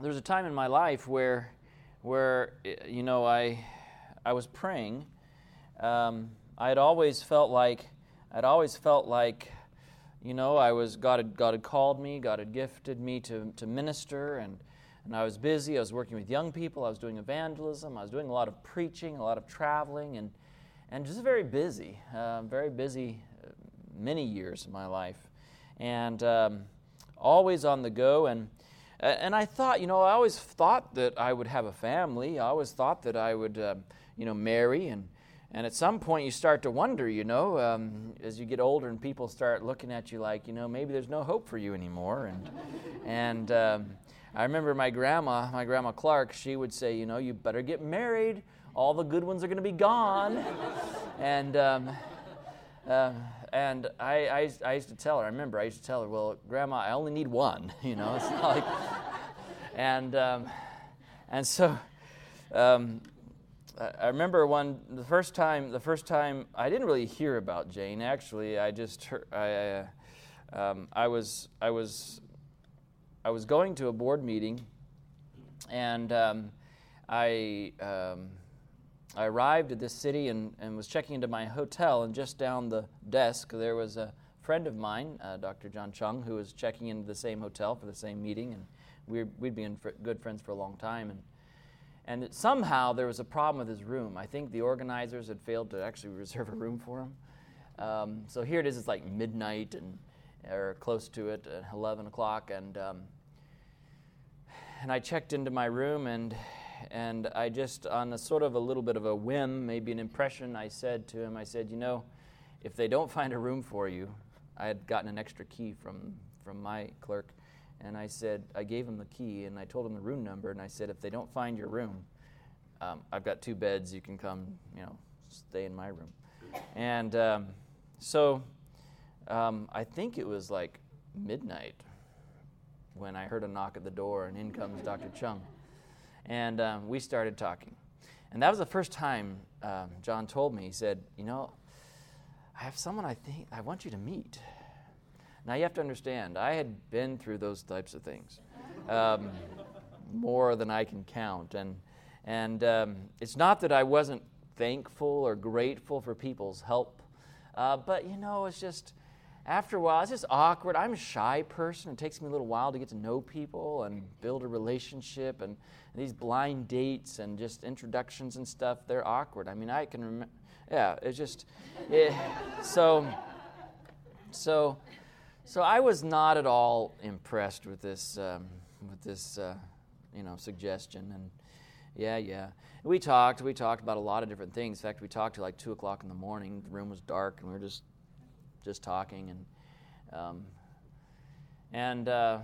there was a time in my life where, where you know, I, I was praying. Um, I had always felt like, I'd always felt like, you know, I was God had God had called me, God had gifted me to to minister, and and I was busy. I was working with young people. I was doing evangelism. I was doing a lot of preaching, a lot of traveling, and and just very busy, uh, very busy, uh, many years of my life, and um, always on the go. And and I thought, you know, I always thought that I would have a family. I always thought that I would, uh, you know, marry and. And at some point, you start to wonder, you know, um, as you get older and people start looking at you like, you know, maybe there's no hope for you anymore. And, and um, I remember my grandma, my grandma Clark, she would say, you know, you better get married. All the good ones are going to be gone. and um, uh, and I, I, I, used to tell her, I remember I used to tell her, well, Grandma, I only need one, you know, it's like, and, um, and so um, I remember one, the first time, the first time, I didn't really hear about Jane, actually, I just I, um, I was, I was I was going to a board meeting, and um, I um, I arrived at this city and, and was checking into my hotel, and just down the desk there was a friend of mine, uh, Dr. John Chung, who was checking into the same hotel for the same meeting, and we we'd been fr- good friends for a long time, and and somehow there was a problem with his room. I think the organizers had failed to actually reserve a room for him. Um, so here it is, it's like midnight and or close to it, at 11 o'clock, and um, and I checked into my room and and I just on a sort of a little bit of a whim, maybe an impression, I said to him, I said, you know, if they don't find a room for you, I had gotten an extra key from from my clerk, and I said I gave him the key and I told him the room number and I said if they don't find your room, um, I've got two beds, you can come, you know, stay in my room, and um, so um, I think it was like midnight when I heard a knock at the door, and in comes Dr. Chung. And um, we started talking. And that was the first time um, John told me, he said, You know, I have someone I think I want you to meet. Now you have to understand, I had been through those types of things, um, more than I can count. And, and um, it's not that I wasn't thankful or grateful for people's help, uh, but you know, it's just after a while, it's just awkward. I'm a shy person. It takes me a little while to get to know people and build a relationship. And, and these blind dates and just introductions and stuff, they're awkward. I mean, I can remember, yeah, it's just, it, so, so, so I was not at all impressed with this, um, with this, uh, you know, suggestion. And yeah, yeah. We talked. We talked about a lot of different things. In fact, we talked till like two o'clock in the morning. The room was dark, and we were just just talking and um, and uh,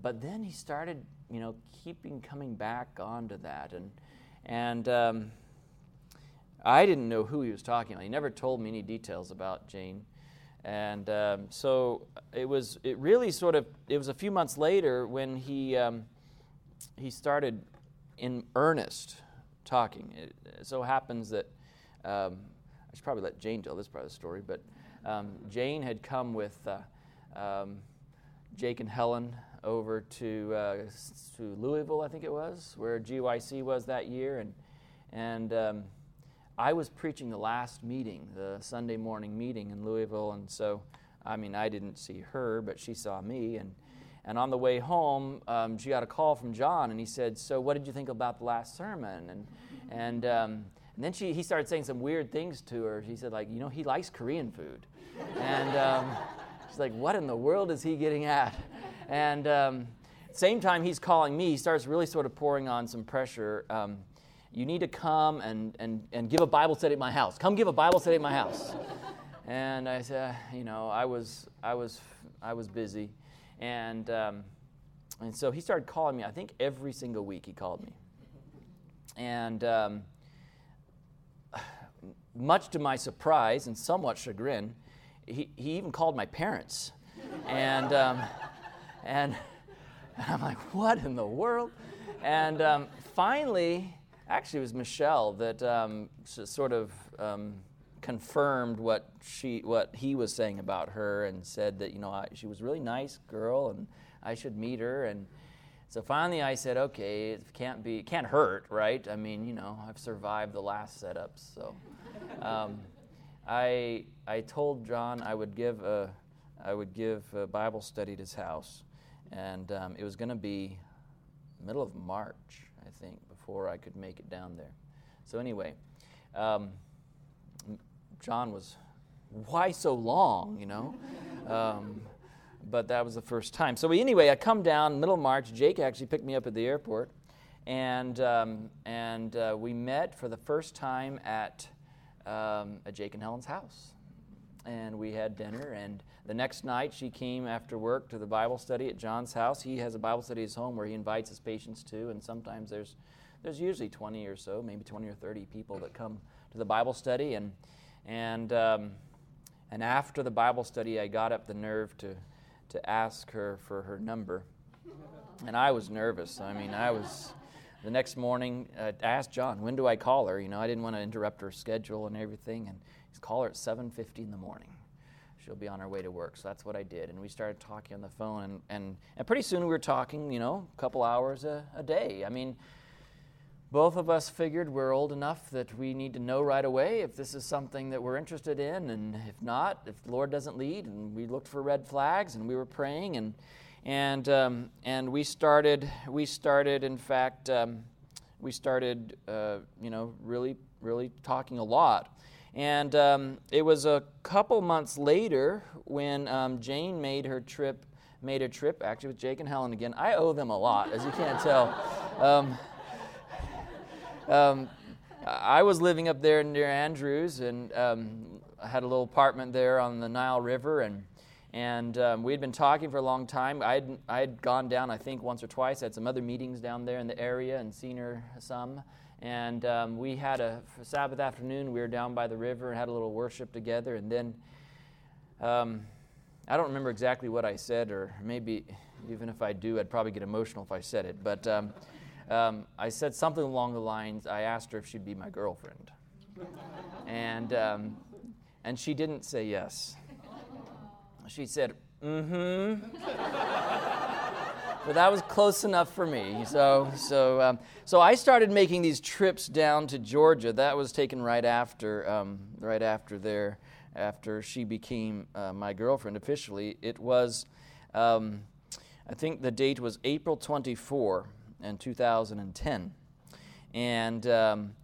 but then he started you know keeping coming back onto that and and um, I didn't know who he was talking about. He never told me any details about Jane. And um, so it was. It really sort of. It was a few months later when he um, he started in earnest talking. It, it so happens that um, I should probably let Jane tell this part of the story, but um, Jane had come with uh, um, Jake and Helen over to, uh, to Louisville, I think it was, where GYC was that year. And, and um, I was preaching the last meeting, the Sunday morning meeting in Louisville. And so, I mean, I didn't see her, but she saw me. And, and on the way home, um, she got a call from John, and he said, So, what did you think about the last sermon? And, and, um, and then she, he started saying some weird things to her. He said, like, you know, he likes Korean food. and um, she's like, what in the world is he getting at? And um, same time he's calling me, he starts really sort of pouring on some pressure. Um, you need to come and, and, and give a Bible study at my house. Come give a Bible study at my house. and I said, you know, I was, I was, I was busy. And, um, and so he started calling me, I think every single week he called me. And um, much to my surprise and somewhat chagrin, he, he even called my parents. and, um, and, and, I'm like, what in the world? And um, finally, actually, it was Michelle that um, sort of um, confirmed what, she, what he was saying about her and said that, you know, I, she was a really nice girl and I should meet her. And So finally, I said, okay, it can't be, it can't hurt, right? I mean, you know, I've survived the last setups, so. Um, I I told John I would give a I would give a Bible study at his house, and um, it was going to be middle of March, I think, before I could make it down there. So anyway, um, John was, why so long, you know? Um, but that was the first time. So anyway, I come down middle of March. Jake actually picked me up at the airport, and um, and uh, we met for the first time at um, at Jake and Helen's house, and we had dinner. And the next night, she came after work to the Bible study at John's house. He has a Bible study at his home where he invites his patients to, and sometimes there's there's usually 20 or so, maybe 20 or 30 people that come to the Bible study, and and um, and after the Bible study, I got up the nerve to to ask her for her number. And I was nervous. I mean, I was. The next morning, uh, asked John, when do I call her? You know, I didn't want to interrupt her schedule and everything. And he's call her at 7.50 in the morning. She'll be on her way to work. So that's what I did. And we started talking on the phone. And, and, and pretty soon we were talking, you know, a couple hours a, a day. I mean, both of us figured we're old enough that we need to know right away if this is something that we're interested in, and if not, if the Lord doesn't lead. And we looked for red flags, and we were praying, and and um, and we started we started in fact um, we started uh, you know really really talking a lot. And um, it was a couple months later when um, Jane made her trip made a trip actually with Jake and Helen again. I owe them a lot, as you can't tell. Um, um, I was living up there near Andrews, and um, I had a little apartment there on the Nile River, and and um, we had been talking for a long time. I had I had gone down, I think, once or twice. I had some other meetings down there in the area and seen her some. And um, we had a Sabbath afternoon. We were down by the river and had a little worship together. And then um, I don't remember exactly what I said, or maybe even if I do, I'd probably get emotional if I said it. But um, um, I said something along the lines I asked her if she'd be my girlfriend. and, um, and she didn't say yes. She said, mm hmm. but that was close enough for me. So, so, um, so I started making these trips down to Georgia. That was taken right after, um, right after there, after she became uh, my girlfriend officially. It was, um, I think the date was April 24 in 2010. And um,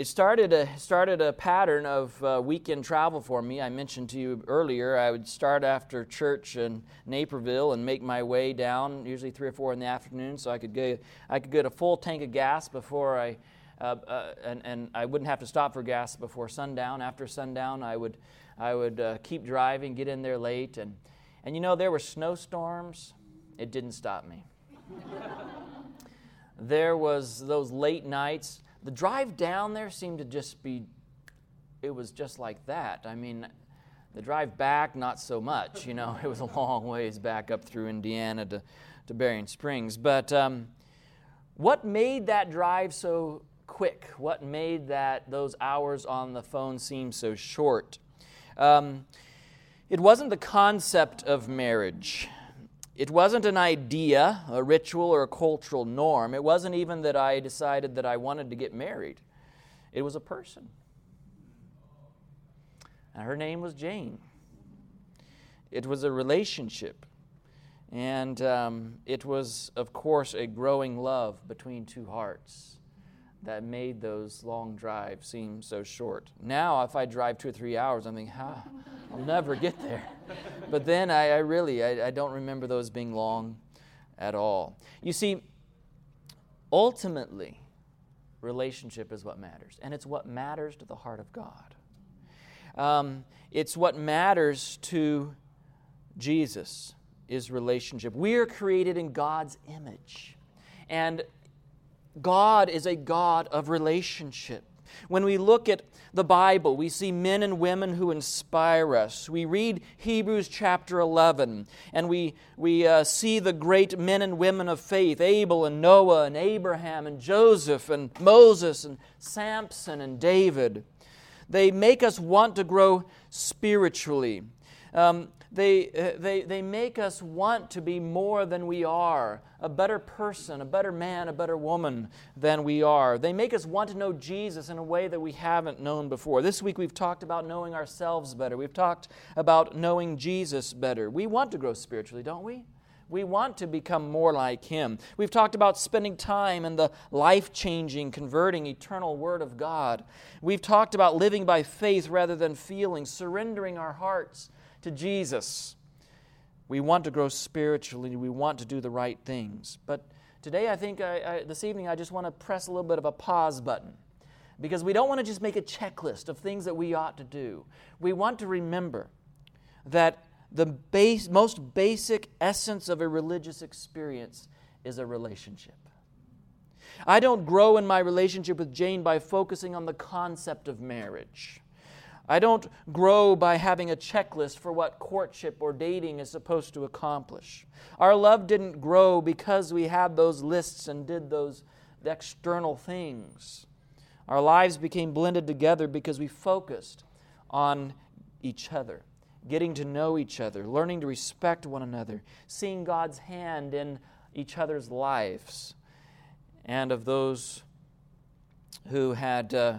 it started a, started a pattern of uh, weekend travel for me. I mentioned to you earlier, I would start after church in Naperville and make my way down, usually 3 or 4 in the afternoon, so I could get, I could get a full tank of gas before I, uh, uh, and, and I wouldn't have to stop for gas before sundown. After sundown, I would, I would uh, keep driving, get in there late. And, and you know, there were snowstorms. It didn't stop me. there was those late nights. The drive down there seemed to just be, it was just like that. I mean, the drive back, not so much. You know, it was a long ways back up through Indiana to, to Berrien Springs. But um, what made that drive so quick? What made that those hours on the phone seem so short? Um, it wasn't the concept of marriage. It wasn't an idea, a ritual, or a cultural norm. It wasn't even that I decided that I wanted to get married. It was a person. And her name was Jane. It was a relationship. And um, it was, of course, a growing love between two hearts that made those long drives seem so short. Now, if I drive two or three hours, I'm thinking, how? I'll never get there. But then I, I really, I, I don't remember those being long at all. You see, ultimately, relationship is what matters, and it's what matters to the heart of God. Um, it's what matters to Jesus is relationship. We are created in God's image. And God is a God of relationship. When we look at the Bible, we see men and women who inspire us. We read Hebrews chapter 11, and we, we uh, see the great men and women of faith Abel and Noah and Abraham and Joseph and Moses and Samson and David. They make us want to grow spiritually. Um, they, uh, they, they make us want to be more than we are, a better person, a better man, a better woman than we are. They make us want to know Jesus in a way that we haven't known before. This week we've talked about knowing ourselves better. We've talked about knowing Jesus better. We want to grow spiritually, don't we? We want to become more like Him. We've talked about spending time in the life changing, converting, eternal Word of God. We've talked about living by faith rather than feeling, surrendering our hearts to Jesus. We want to grow spiritually. We want to do the right things. But today, I think I, I, this evening, I just want to press a little bit of a pause button because we don't want to just make a checklist of things that we ought to do. We want to remember that the base, most basic essence of a religious experience is a relationship. I don't grow in my relationship with Jane by focusing on the concept of marriage. I don't grow by having a checklist for what courtship or dating is supposed to accomplish. Our love didn't grow because we had those lists and did those external things. Our lives became blended together because we focused on each other, getting to know each other, learning to respect one another, seeing God's hand in each other's lives, and of those who had. Uh,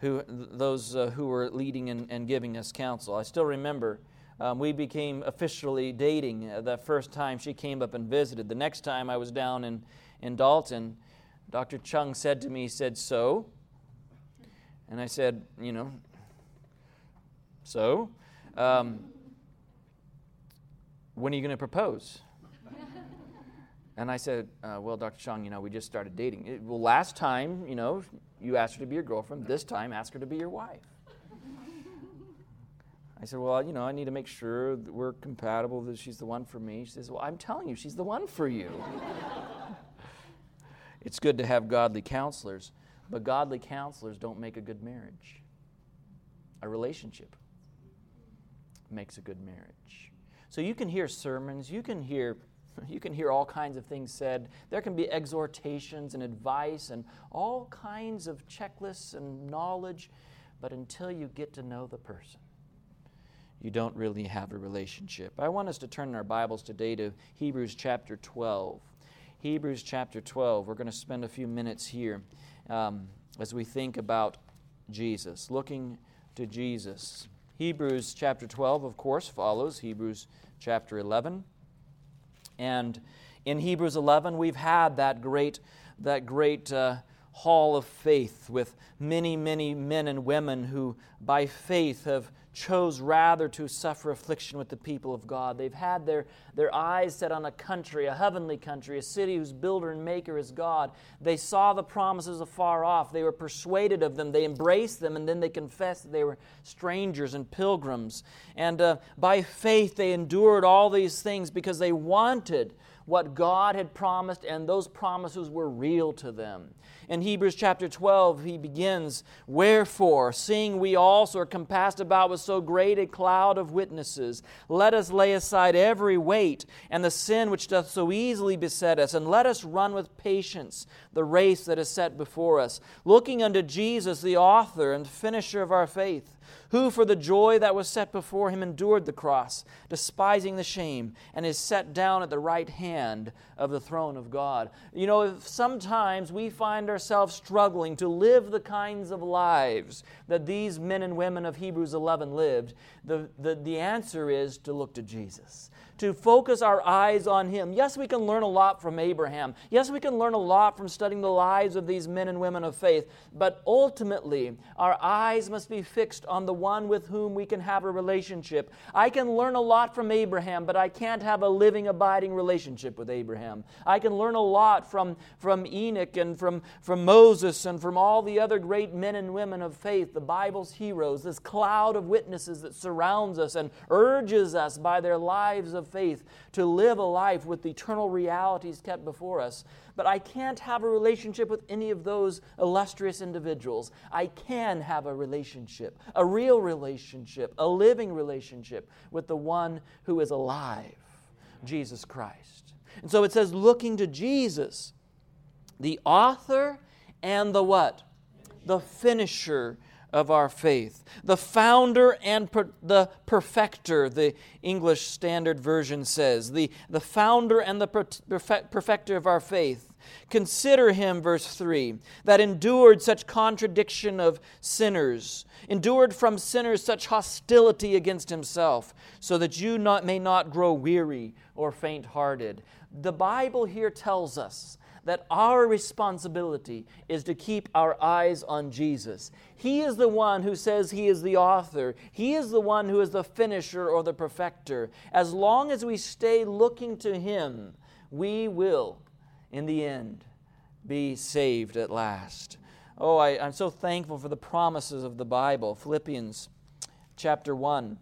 who, those uh, who were leading and, and, giving us counsel. I still remember um, we became officially dating uh, the first time she came up and visited. The next time I was down in, in Dalton, Dr. Chung said to me, he said, So? And I said, You know, so? Um, when are you going to propose? And I said, uh, Well, Dr. Chung, you know, we just started dating. It, well, last time, you know, you asked her to be your girlfriend. This time, ask her to be your wife. I said, Well, you know, I need to make sure that we're compatible, that she's the one for me. She says, Well, I'm telling you, she's the one for you. it's good to have godly counselors, but godly counselors don't make a good marriage. A relationship makes a good marriage. So you can hear sermons, you can hear you can hear all kinds of things said. There can be exhortations and advice and all kinds of checklists and knowledge, but until you get to know the person, you don't really have a relationship. I want us to turn in our Bibles today to Hebrews chapter 12. Hebrews chapter 12. We're going to spend a few minutes here um, as we think about Jesus, looking to Jesus. Hebrews chapter 12, of course, follows Hebrews chapter 11. And in Hebrews 11, we've had that great, that great uh, hall of faith with many, many men and women who, by faith, have chose rather to suffer affliction with the people of God. They've had their, their eyes set on a country, a heavenly country, a city whose builder and maker is God. They saw the promises afar off. They were persuaded of them. They embraced them, and then they confessed that they were strangers and pilgrims. And uh, by faith, they endured all these things because they wanted what God had promised, and those promises were real to them. In Hebrews chapter 12, he begins, Wherefore, seeing we also are compassed about with so great a cloud of witnesses, let us lay aside every weight and the sin which doth so easily beset us, and let us run with patience the race that is set before us, looking unto Jesus, the author and finisher of our faith who for the joy that was set before him endured the cross, despising the shame, and is set down at the right hand of the throne of God. You know, sometimes we find ourselves struggling to live the kinds of lives that these men and women of Hebrews 11 lived, the, the, the answer is to look to Jesus to focus our eyes on Him. Yes, we can learn a lot from Abraham. Yes, we can learn a lot from studying the lives of these men and women of faith. But ultimately, our eyes must be fixed on the one with whom we can have a relationship. I can learn a lot from Abraham, but I can't have a living, abiding relationship with Abraham. I can learn a lot from, from Enoch and from, from Moses and from all the other great men and women of faith, the Bible's heroes, this cloud of witnesses that surrounds us and urges us by their lives of faith to live a life with the eternal realities kept before us. But I can't have a relationship with any of those illustrious individuals. I can have a relationship, a real relationship, a living relationship with the one who is alive, Jesus Christ. And so it says, looking to Jesus, the author and the what? The finisher of our faith. The founder and per, the perfecter, the English Standard Version says. The, the founder and the perfect, perfecter of our faith. Consider him, verse 3, that endured such contradiction of sinners, endured from sinners such hostility against himself, so that you not, may not grow weary or faint hearted. The Bible here tells us that our responsibility is to keep our eyes on Jesus. He is the one who says He is the author, He is the one who is the finisher or the perfecter. As long as we stay looking to Him, we will, in the end, be saved at last. Oh, I, am so thankful for the promises of the Bible. Philippians chapter 1.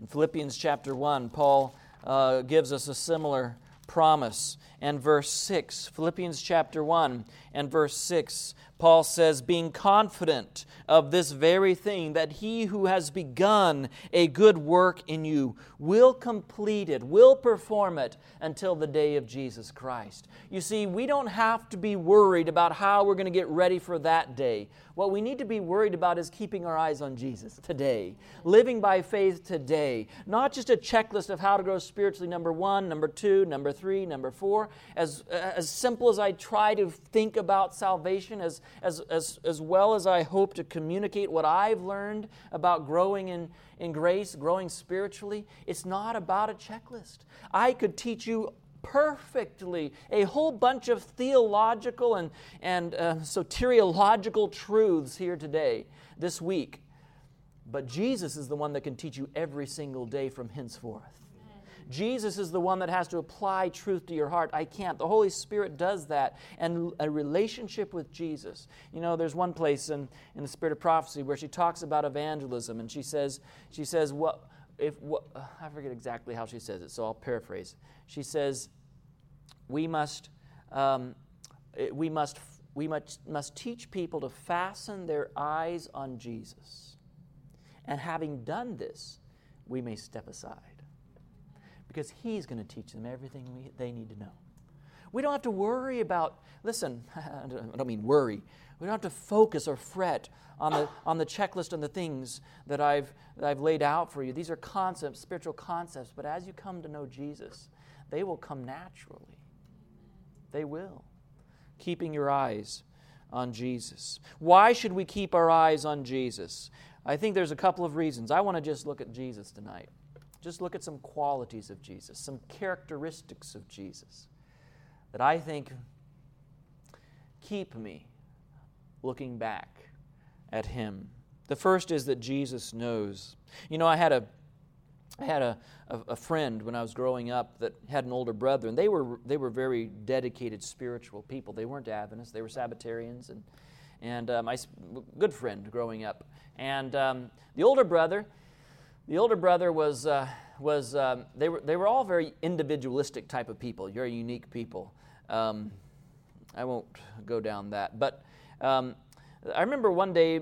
In Philippians chapter 1, Paul uh, gives us a similar promise. And verse 6, Philippians chapter 1 and verse 6, Paul says, being confident of this very thing, that he who has begun a good work in you will complete it, will perform it until the day of Jesus Christ. You see, we don't have to be worried about how we're going to get ready for that day. What we need to be worried about is keeping our eyes on Jesus today, living by faith today. Not just a checklist of how to grow spiritually, number one, number two, number three, number four. As, as simple as I try to think about salvation, as, as, as, as well as I hope to communicate what I've learned about growing in, in grace, growing spiritually, it's not about a checklist. I could teach you perfectly a whole bunch of theological and, and uh, soteriological truths here today, this week. But Jesus is the one that can teach you every single day from henceforth. Jesus is the one that has to apply truth to your heart. I can't. The Holy Spirit does that. And a relationship with Jesus. You know, there's one place in, in the Spirit of Prophecy where she talks about evangelism, and she says, she says, what if what, I forget exactly how she says it, so I'll paraphrase. She says, we must, um, we must, we must, must teach people to fasten their eyes on Jesus. And having done this, we may step aside because He's going to teach them everything we, they need to know. We don't have to worry about, listen, I don't mean worry. We don't have to focus or fret on the, on the checklist and the things that I've, that I've laid out for you. These are concepts, spiritual concepts, but as you come to know Jesus, they will come naturally. They will. Keeping your eyes on Jesus. Why should we keep our eyes on Jesus? I think there's a couple of reasons. I want to just look at Jesus tonight. Just look at some qualities of Jesus, some characteristics of Jesus that I think keep me looking back at Him. The first is that Jesus knows. You know, I had a I had a, a, a, friend when I was growing up that had an older brother, and they were, they were very dedicated spiritual people. They weren't Adventists, they were Sabbatarians, and, and my good friend growing up. And um, the older brother, the older brother was, uh, was um, they, were, they were all very individualistic type of people, very unique people. Um, I won't go down that. But um, I remember one day,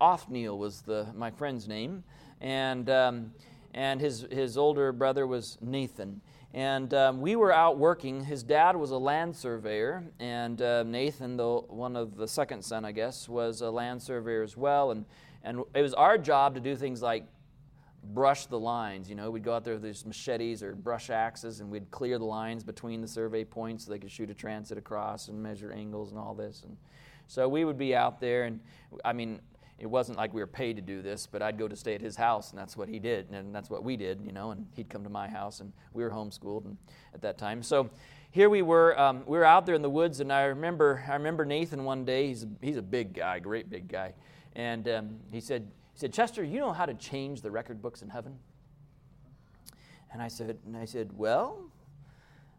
Othniel was the, my friend's name, and um, and his, his older brother was Nathan. And um, we were out working. His dad was a land surveyor, and uh, Nathan, the, one of the second son, I guess, was a land surveyor as well. And, and it was our job to do things like brush the lines. You know, we'd go out there with these machetes or brush axes, and we'd clear the lines between the survey points so they could shoot a transit across and measure angles and all this. And so we would be out there, and I mean, it wasn't like we were paid to do this, but I'd go to stay at his house, and that's what he did, and that's what we did, you know. And he'd come to my house, and we were homeschooled and, at that time. So here we were, um, we were out there in the woods, and I remember, I remember Nathan one day. He's he's a big guy, great big guy, and um, he said, he said, Chester, you know how to change the record books in heaven? And I said, and I said, well,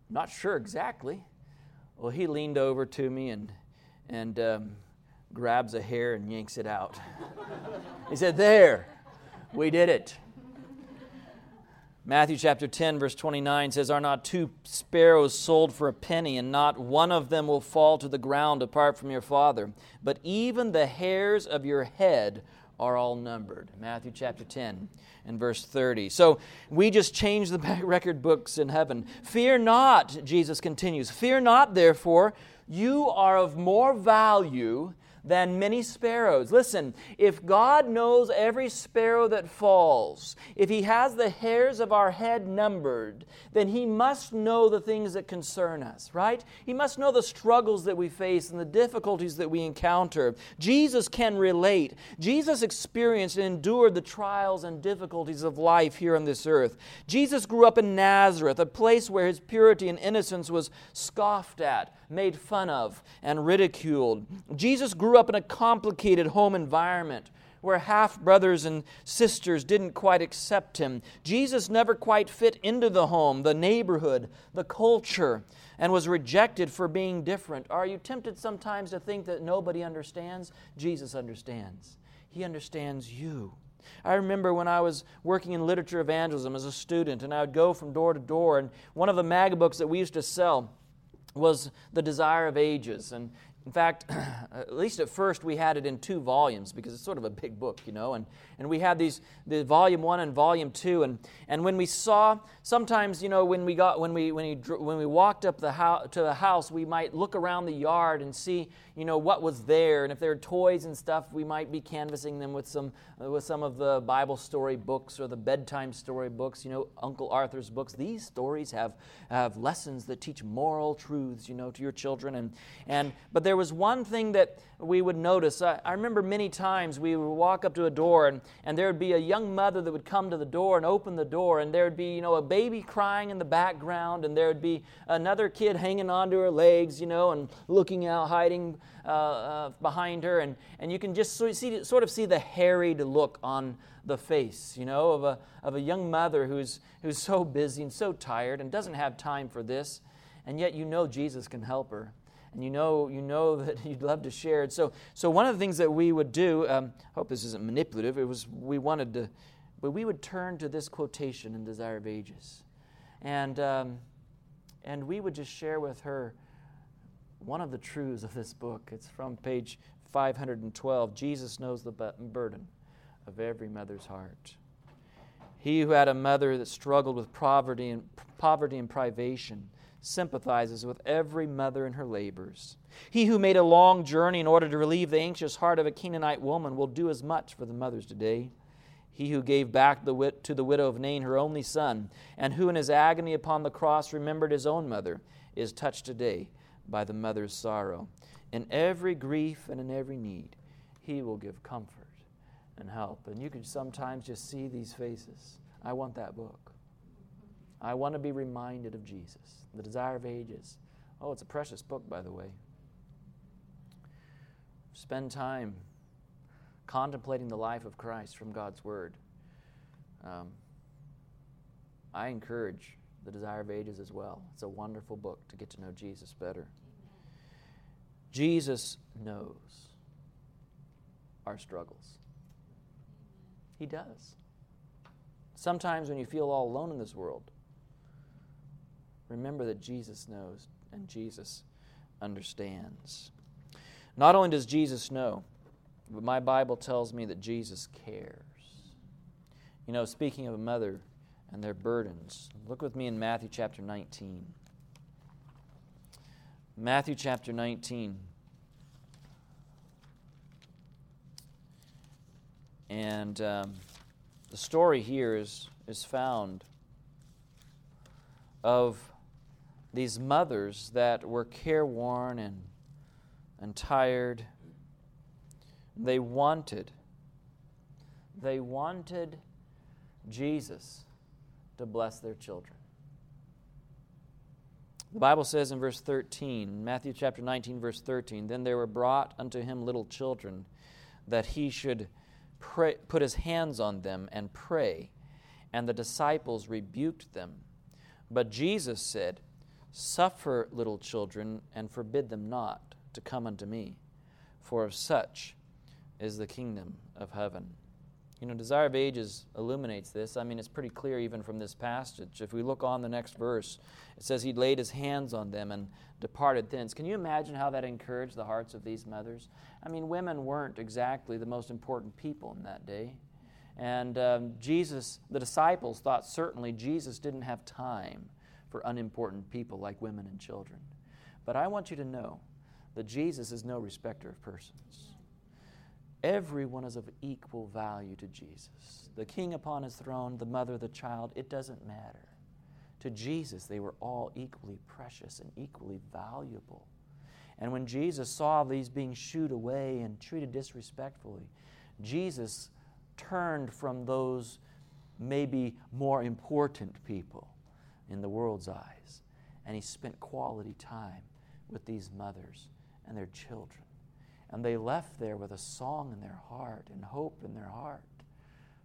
not sure exactly. Well, he leaned over to me and and um, grabs a hair and yanks it out. he said, There, we did it. Matthew chapter 10, verse 29 says, Are not two sparrows sold for a penny, and not one of them will fall to the ground apart from your Father? But even the hairs of your head are all numbered. Matthew chapter 10 and verse 30. So we just change the record books in heaven. Fear not, Jesus continues. Fear not, therefore, you are of more value than many sparrows. Listen, if God knows every sparrow that falls, if He has the hairs of our head numbered, then He must know the things that concern us, right? He must know the struggles that we face and the difficulties that we encounter. Jesus can relate. Jesus experienced and endured the trials and difficulties of life here on this earth. Jesus grew up in Nazareth, a place where His purity and innocence was scoffed at made fun of, and ridiculed. Jesus grew up in a complicated home environment where half brothers and sisters didn't quite accept him. Jesus never quite fit into the home, the neighborhood, the culture, and was rejected for being different. Are you tempted sometimes to think that nobody understands? Jesus understands. He understands you. I remember when I was working in literature evangelism as a student, and I would go from door to door, and one of the mag books that we used to sell was The Desire of Ages. And in fact, at least at first, we had it in two volumes because it's sort of a big book, you know. And, and we had these, the volume one and volume two. And, and when we saw, sometimes, you know, when we, got, when we, when we, when we walked up the house, to the house, we might look around the yard and see, you know, what was there. And if there were toys and stuff, we might be canvassing them with some, with some of the Bible story books or the bedtime story books, you know, Uncle Arthur's books. These stories have, have lessons that teach moral truths, you know, to your children. And, and, but there was one thing that we would notice. I, I, remember many times we would walk up to a door and, and there would be a young mother that would come to the door and open the door and there would be, you know, a baby crying in the background and there would be another kid hanging onto her legs, you know, and looking out, hiding uh, uh, behind her. And, and you can just see, sort of see the harried look on the face, you know, of a, of a young mother who's, who's so busy and so tired and doesn't have time for this. And yet you know Jesus can help her and you know you know that you'd love to share it. So so one of the things that we would do, um, hope this isn't manipulative. It was we wanted to, but we would turn to this quotation in Desire of Ages, and um, and we would just share with her one of the truths of this book. It's from page 512. Jesus knows the burden of every mother's heart. He who had a mother that struggled with poverty and poverty and privation sympathizes with every mother in her labors. He who made a long journey in order to relieve the anxious heart of a Canaanite woman will do as much for the mothers today. He who gave back the wit- to the widow of Nain her only son, and who in his agony upon the cross remembered his own mother, is touched today by the mother's sorrow. In every grief and in every need, he will give comfort and help. And you can sometimes just see these faces. I want that book. I want to be reminded of Jesus, the desire of ages. Oh, it's a precious book, by the way. Spend time contemplating the life of Christ from God's Word. Um, I encourage the desire of ages as well. It's a wonderful book to get to know Jesus better. Jesus knows our struggles. He does. Sometimes when you feel all alone in this world, remember that Jesus knows and Jesus understands. Not only does Jesus know, but my Bible tells me that Jesus cares. You know, speaking of a mother and their burdens, look with me in Matthew chapter 19. Matthew chapter 19. And um, the story here is, is found of these mothers that were careworn and, and tired. They wanted, they wanted Jesus to bless their children. The Bible says in verse 13, Matthew chapter 19, verse 13, Then there were brought unto him little children, that he should pray, put his hands on them and pray. And the disciples rebuked them. But Jesus said, Suffer little children, and forbid them not to come unto me, for of such is the kingdom of heaven. You know, Desire of Ages illuminates this. I mean, it's pretty clear even from this passage. If we look on the next verse, it says, He laid His hands on them and departed thence. Can you imagine how that encouraged the hearts of these mothers? I mean, women weren't exactly the most important people in that day. And um, Jesus, the disciples thought certainly Jesus didn't have time for unimportant people like women and children. But I want you to know that Jesus is no respecter of persons. Everyone is of equal value to Jesus. The king upon his throne, the mother, the child, it doesn't matter. To Jesus, they were all equally precious and equally valuable. And when Jesus saw these being shooed away and treated disrespectfully, Jesus turned from those maybe more important people in the world's eyes and he spent quality time with these mothers and their children. And they left there with a song in their heart and hope in their heart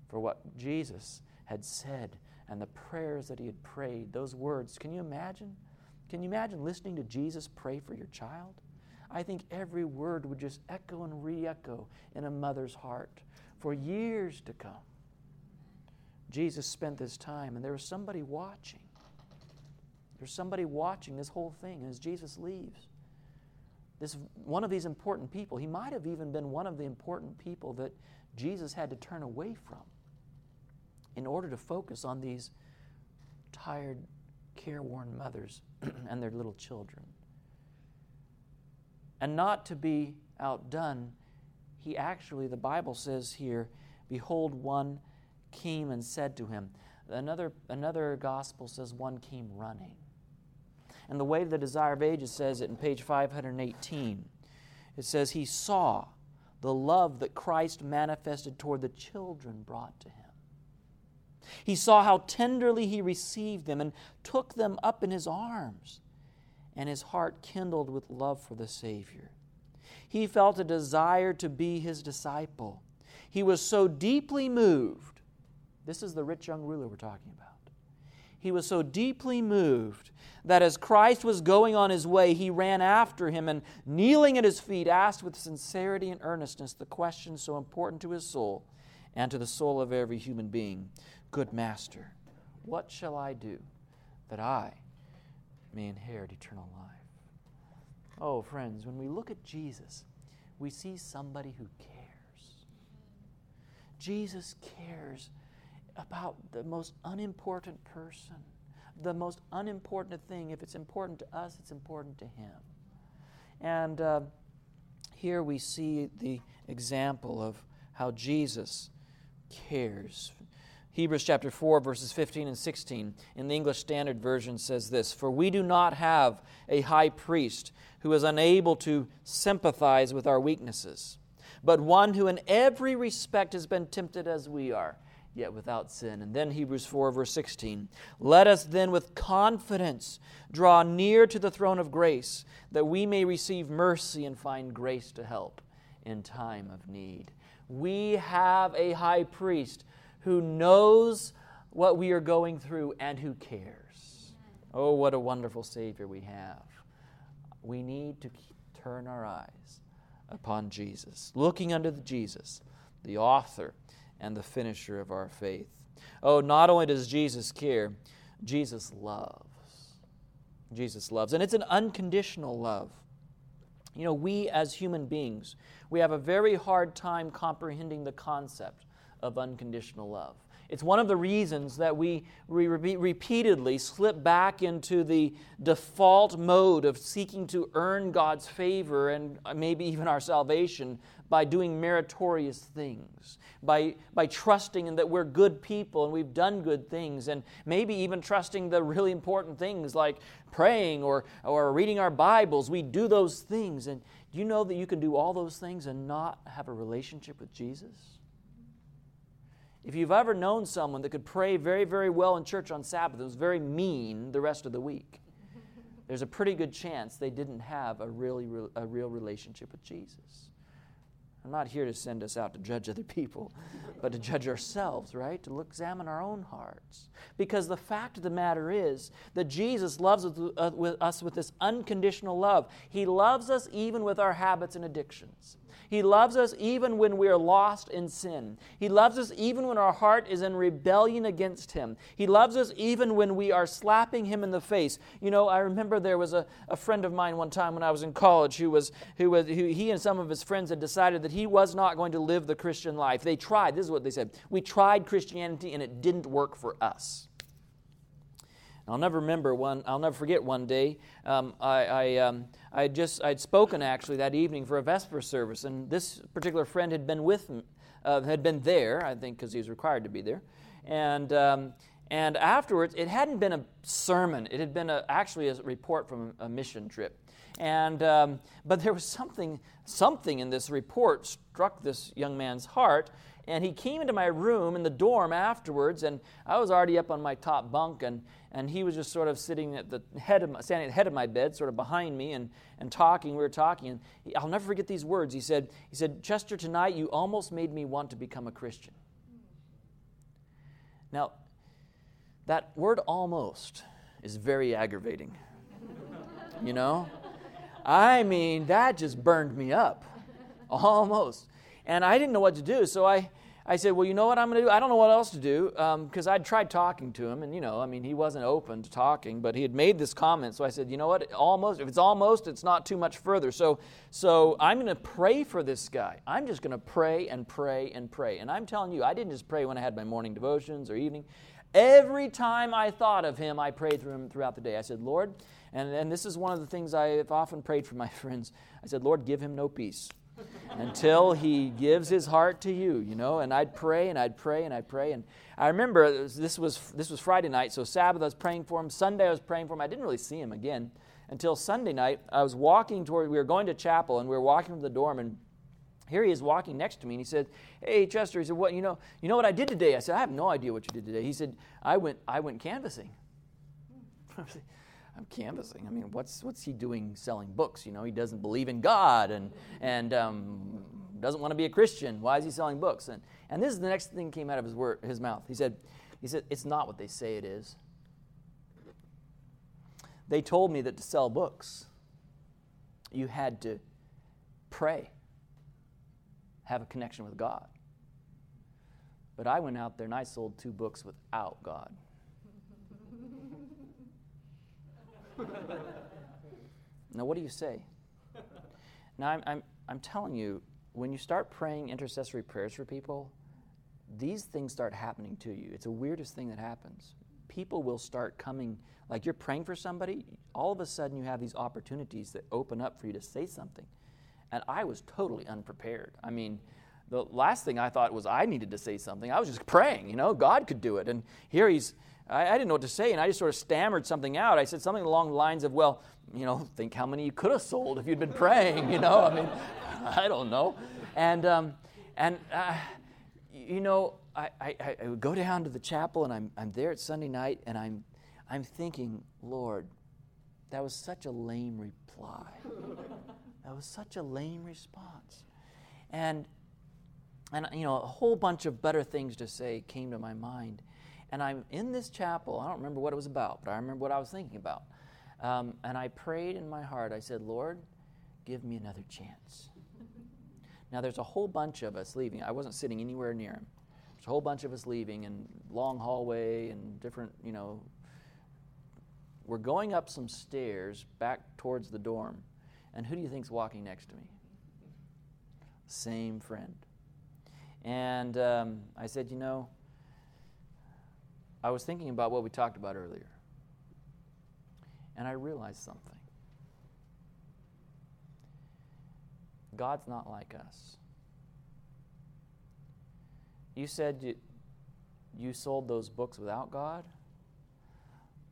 for what Jesus had said and the prayers that he had prayed. Those words, can you imagine? Can you imagine listening to Jesus pray for your child? I think every word would just echo and re echo in a mother's heart for years to come. Jesus spent this time, and there was somebody watching. There's somebody watching this whole thing as Jesus leaves. This one of these important people, he might have even been one of the important people that Jesus had to turn away from in order to focus on these tired, careworn mothers and their little children. And not to be outdone, he actually, the Bible says here, behold, one came and said to him. Another, another gospel says one came running. And the way the Desire of Ages says it in page 518, it says, He saw the love that Christ manifested toward the children brought to him. He saw how tenderly he received them and took them up in his arms, and his heart kindled with love for the Savior. He felt a desire to be his disciple. He was so deeply moved. This is the rich young ruler we're talking about he was so deeply moved that as Christ was going on his way, he ran after him and, kneeling at his feet, asked with sincerity and earnestness the question so important to his soul and to the soul of every human being Good Master, what shall I do that I may inherit eternal life? Oh, friends, when we look at Jesus, we see somebody who cares. Jesus cares about the most unimportant person. The most unimportant thing. If it's important to us, it's important to him. And uh, here we see the example of how Jesus cares. Hebrews chapter 4, verses 15 and 16 in the English Standard Version says this For we do not have a high priest who is unable to sympathize with our weaknesses, but one who in every respect has been tempted as we are yet without sin. And then Hebrews 4, verse 16. Let us then with confidence draw near to the throne of grace, that we may receive mercy and find grace to help in time of need. We have a high priest who knows what we are going through and who cares. Oh, what a wonderful Savior we have. We need to turn our eyes upon Jesus, looking unto Jesus, the author and the finisher of our faith. Oh, not only does Jesus care, Jesus loves. Jesus loves. And it's an unconditional love. You know, we as human beings, we have a very hard time comprehending the concept of unconditional love. It's one of the reasons that we re- repeatedly slip back into the default mode of seeking to earn God's favor and maybe even our salvation by doing meritorious things, by, by trusting in that we're good people and we've done good things, and maybe even trusting the really important things like praying or, or reading our Bibles. We do those things. And do you know that you can do all those things and not have a relationship with Jesus? If you've ever known someone that could pray very, very well in church on Sabbath, it was very mean the rest of the week, there's a pretty good chance they didn't have a, really, a real relationship with Jesus. I'm not here to send us out to judge other people, but to judge ourselves, right? To look, examine our own hearts. Because the fact of the matter is that Jesus loves uh, us with this unconditional love. He loves us even with our habits and addictions. He loves us even when we are lost in sin. He loves us even when our heart is in rebellion against Him. He loves us even when we are slapping Him in the face. You know, I remember there was a, a friend of mine one time when I was in college who was, who was, who, he and some of his friends had decided that he was not going to live the Christian life. They tried, this is what they said we tried Christianity and it didn't work for us. I'll never remember one. I'll never forget one day. Um, I, I, um, I just I'd spoken actually that evening for a Vesper service, and this particular friend had been with uh, had been there. I think because he was required to be there, and um, and afterwards it hadn't been a sermon. It had been a, actually a report from a mission trip, and um, but there was something something in this report struck this young man's heart and he came into my room in the dorm afterwards, and I was already up on my top bunk, and, and he was just sort of sitting at the head of my, standing at the head of my bed, sort of behind me, and, and talking. We were talking, and he, I'll never forget these words. He said, he said, Chester, tonight you almost made me want to become a Christian. Now, that word almost is very aggravating. you know? I mean, that just burned me up. Almost. And I didn't know what to do, so I, I said, Well, you know what I'm going to do? I don't know what else to do because um, I'd tried talking to him, and you know, I mean, he wasn't open to talking, but he had made this comment. So I said, You know what? Almost, if it's almost, it's not too much further. So, so I'm going to pray for this guy. I'm just going to pray and pray and pray. And I'm telling you, I didn't just pray when I had my morning devotions or evening. Every time I thought of him, I prayed through him throughout the day. I said, Lord, and, and this is one of the things I've often prayed for my friends. I said, Lord, give him no peace until he gives his heart to you, you know. And I'd pray and I'd pray and I'd pray. And I remember this was this was Friday night, so Sabbath I was praying for him. Sunday I was praying for him. I didn't really see him again until Sunday night. I was walking toward. We were going to chapel and we were walking to the dorm and. Here he is walking next to me, and he said, "Hey, Chester." He said, "What? You know? You know what I did today?" I said, "I have no idea what you did today." He said, "I went. I went canvassing." I'm canvassing. I mean, what's what's he doing selling books? You know, he doesn't believe in God and and um, doesn't want to be a Christian. Why is he selling books? And and this is the next thing came out of his word, his mouth. He said, he said, it's not what they say it is. They told me that to sell books, you had to pray, have a connection with God. But I went out there and I sold two books without God. Now, what do you say? Now, I'm, I'm, I'm telling you, when you start praying intercessory prayers for people, these things start happening to you. It's the weirdest thing that happens. People will start coming, like you're praying for somebody, all of a sudden you have these opportunities that open up for you to say something. And I was totally unprepared. I mean, the last thing I thought was I needed to say something. I was just praying, you know, God could do it. And here he's I, I, didn't know what to say, and I just sort of stammered something out. I said something along the lines of, well, you know, think how many you could have sold if you'd been praying, you know? I mean, I don't know. And, um, and uh, you know, I, I, I would go down to the chapel, and I'm, I'm there at Sunday night, and I'm, I'm thinking, Lord, that was such a lame reply. that was such a lame response. And, and, you know, a whole bunch of better things to say came to my mind. And I'm in this chapel. I don't remember what it was about, but I remember what I was thinking about. Um, and I prayed in my heart. I said, Lord, give me another chance. now, there's a whole bunch of us leaving. I wasn't sitting anywhere near him. There's a whole bunch of us leaving in long hallway and different, you know. We're going up some stairs back towards the dorm. And who do you think's walking next to me? Same friend. And um, I said, you know, I was thinking about what we talked about earlier. And I realized something. God's not like us. You said you, you sold those books without God,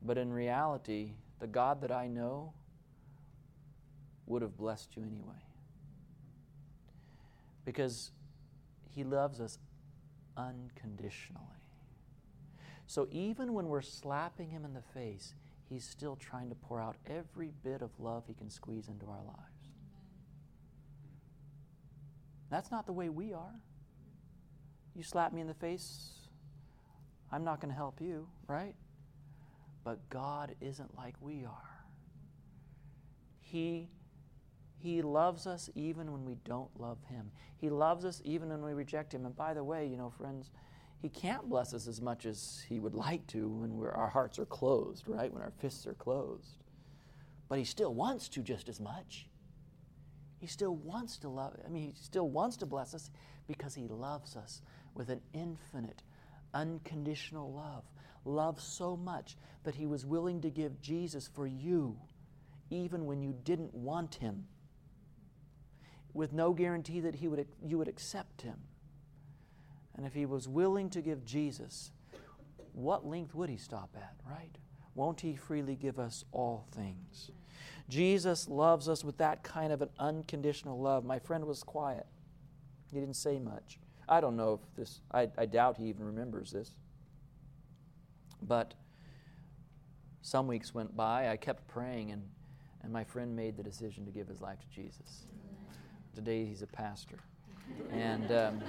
but in reality, the God that I know would have blessed you anyway. Because He loves us unconditionally. So even when we're slapping him in the face, he's still trying to pour out every bit of love he can squeeze into our lives. That's not the way we are. You slap me in the face, I'm not going to help you, right? But God isn't like we are. He he loves us even when we don't love him. He loves us even when we reject him. And by the way, you know, friends, he can't bless us as much as He would like to when our hearts are closed, right? When our fists are closed. But He still wants to just as much. He still wants to love. I mean, He still wants to bless us because He loves us with an infinite, unconditional love. love so much that he was willing to give Jesus for you, even when you didn't want him, with no guarantee that he would, you would accept him. And if he was willing to give Jesus, what length would he stop at, right? Won't he freely give us all things? Jesus loves us with that kind of an unconditional love. My friend was quiet. He didn't say much. I don't know if this, I, I doubt he even remembers this. But some weeks went by. I kept praying, and, and my friend made the decision to give his life to Jesus. Today he's a pastor. And um,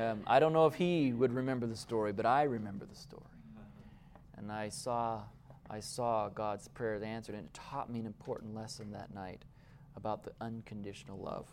um, I don't know if he would remember the story, but I remember the story. And I saw, I saw God's prayer answered, and it taught me an important lesson that night about the unconditional love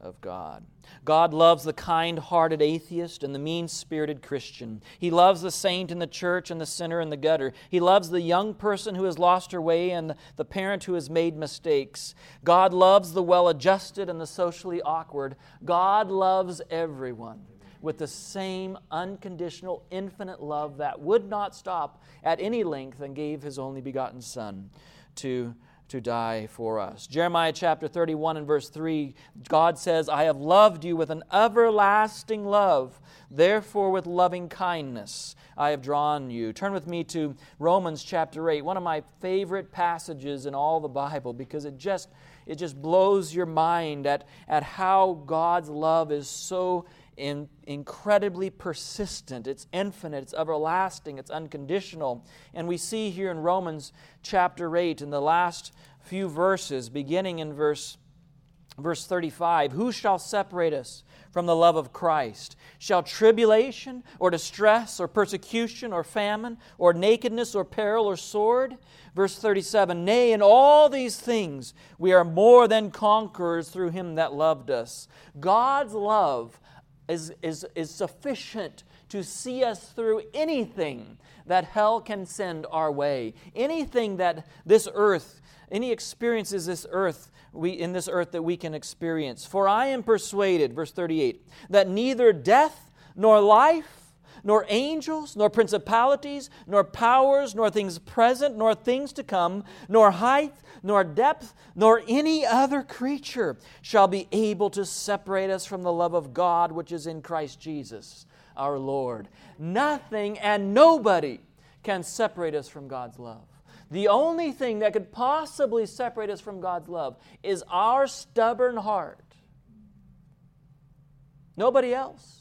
of God. God loves the kind hearted atheist and the mean spirited Christian. He loves the saint in the church and the sinner in the gutter. He loves the young person who has lost her way and the parent who has made mistakes. God loves the well adjusted and the socially awkward. God loves everyone with the same unconditional, infinite love that would not stop at any length and gave his only begotten Son to to die for us. Jeremiah chapter 31 and verse 3, God says, I have loved you with an everlasting love. Therefore, with loving kindness, I have drawn you. Turn with me to Romans chapter 8, one of my favorite passages in all the Bible because it just, it just blows your mind at, at how God's love is so in, incredibly persistent. It's infinite, it's everlasting, it's unconditional. And we see here in Romans chapter 8, in the last few verses, beginning in verse, verse 35 Who shall separate us from the love of Christ? Shall tribulation, or distress, or persecution, or famine, or nakedness, or peril, or sword? Verse 37 Nay, in all these things we are more than conquerors through him that loved us. God's love is, is, is sufficient to see us through anything that hell can send our way, anything that this earth, any experiences this earth we, in this earth that we can experience. For I am persuaded, verse 38, that neither death nor life nor angels, nor principalities, nor powers, nor things present, nor things to come, nor height, nor depth, nor any other creature shall be able to separate us from the love of God which is in Christ Jesus our Lord. Nothing and nobody can separate us from God's love. The only thing that could possibly separate us from God's love is our stubborn heart. Nobody else.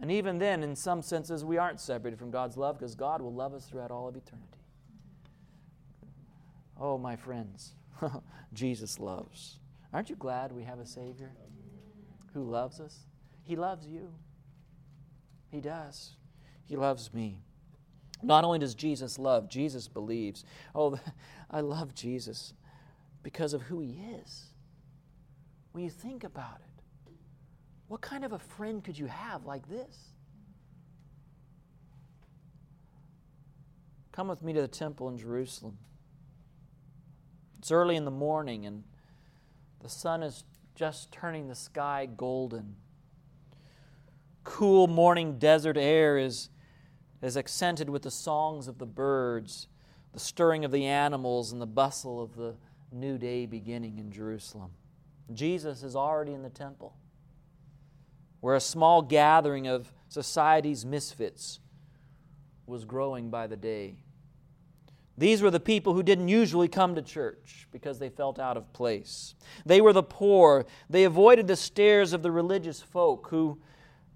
And even then, in some senses, we aren't separated from God's love because God will love us throughout all of eternity. Oh, my friends, Jesus loves. Aren't you glad we have a Savior who loves us? He loves you. He does. He loves me. Not only does Jesus love, Jesus believes. Oh, I love Jesus because of who He is. When you think about it, what kind of a friend could you have like this? Come with me to the temple in Jerusalem. It's early in the morning, and the sun is just turning the sky golden. Cool morning desert air is, is accented with the songs of the birds, the stirring of the animals, and the bustle of the new day beginning in Jerusalem. Jesus is already in the temple where a small gathering of society's misfits was growing by the day. These were the people who didn't usually come to church because they felt out of place. They were the poor. They avoided the stares of the religious folk who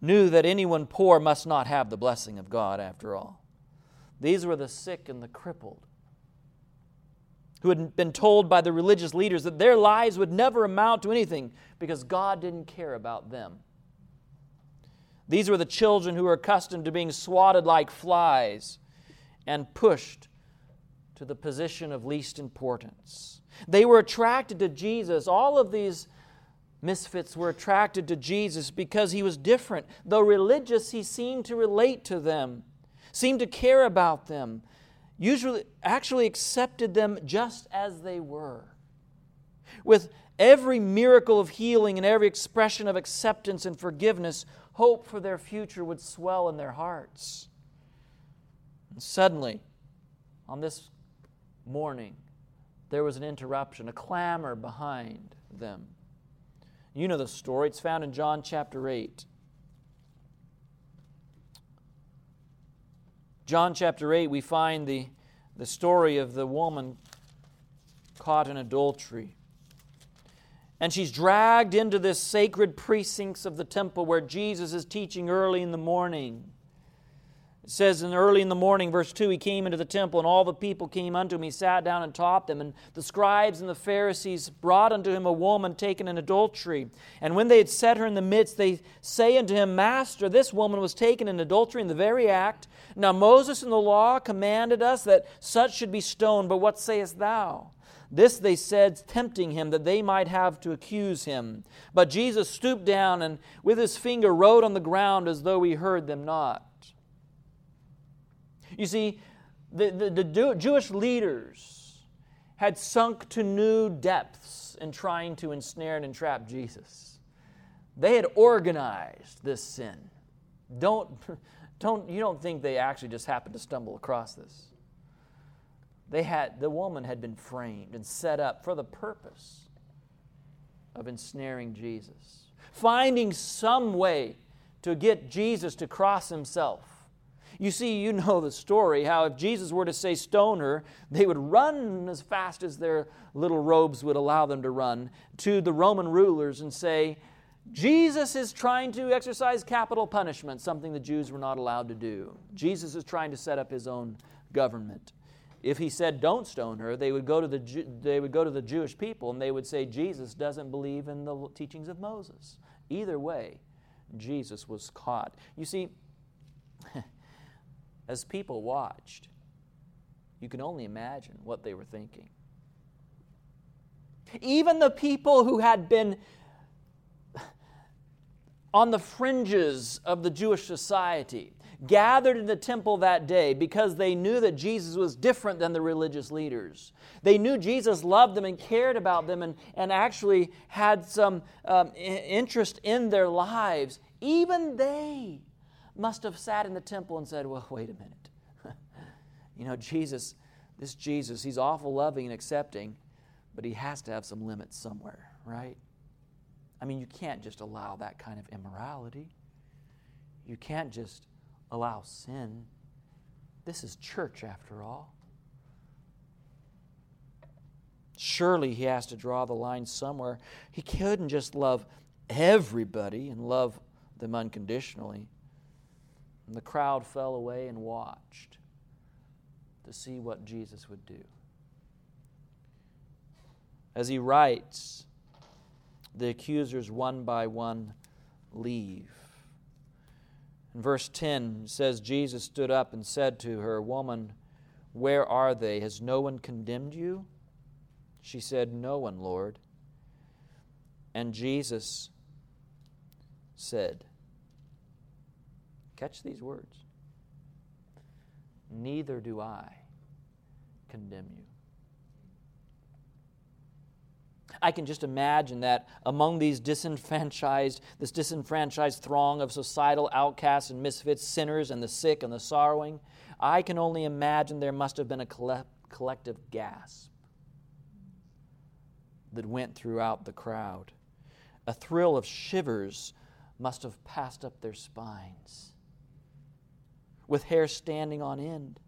knew that anyone poor must not have the blessing of God after all. These were the sick and the crippled who had been told by the religious leaders that their lives would never amount to anything because God didn't care about them. These were the children who were accustomed to being swatted like flies and pushed to the position of least importance. They were attracted to Jesus. All of these misfits were attracted to Jesus because he was different. Though religious, he seemed to relate to them, seemed to care about them, usually actually accepted them just as they were. With every miracle of healing and every expression of acceptance and forgiveness, hope for their future would swell in their hearts. And suddenly, on this morning, there was an interruption, a clamor behind them. You know the story, it's found in John chapter 8. John chapter 8, we find the, the story of the woman caught in adultery. And she's dragged into this sacred precincts of the temple where Jesus is teaching early in the morning. It says in early in the morning, verse 2, he came into the temple, and all the people came unto him. He sat down and taught them. And the scribes and the Pharisees brought unto him a woman taken in adultery. And when they had set her in the midst, they say unto him, Master, this woman was taken in adultery in the very act. Now Moses in the law commanded us that such should be stoned, but what sayest thou? This they said, tempting him, that they might have to accuse him. But Jesus stooped down and with his finger wrote on the ground as though he heard them not. You see, the, the, the Jewish leaders had sunk to new depths in trying to ensnare and entrap Jesus. They had organized this sin. Don't, don't, you don't think they actually just happened to stumble across this they had, the woman had been framed and set up for the purpose of ensnaring Jesus, finding some way to get Jesus to cross himself. You see, you know the story how if Jesus were to say, Stone her, they would run as fast as their little robes would allow them to run to the Roman rulers and say, Jesus is trying to exercise capital punishment, something the Jews were not allowed to do. Jesus is trying to set up his own government. If he said don't stone her they would go to the they would go to the Jewish people and they would say Jesus doesn't believe in the teachings of Moses. Either way Jesus was caught. You see as people watched you can only imagine what they were thinking even the people who had been on the fringes of the Jewish society gathered in the temple that day because they knew that Jesus was different than the religious leaders. They knew Jesus loved them and cared about them and, and actually had some um, interest in their lives. Even they must have sat in the temple and said, Well, wait a minute. you know, Jesus, this Jesus, he's awful loving and accepting, but he has to have some limits somewhere, right? I mean, you can't just allow that kind of immorality. You can't just allow sin. This is church, after all. Surely he has to draw the line somewhere. He couldn't just love everybody and love them unconditionally. And the crowd fell away and watched to see what Jesus would do. As he writes, the accusers one by one leave. In verse 10 says, Jesus stood up and said to her, Woman, where are they? Has no one condemned you? She said, No one, Lord. And Jesus said, Catch these words. Neither do I condemn you. I can just imagine that among these disenfranchised, this disenfranchised throng of societal outcasts and misfits, sinners and the sick and the sorrowing, I can only imagine there must have been a collective gasp that went throughout the crowd. A thrill of shivers must have passed up their spines. With hair standing on end,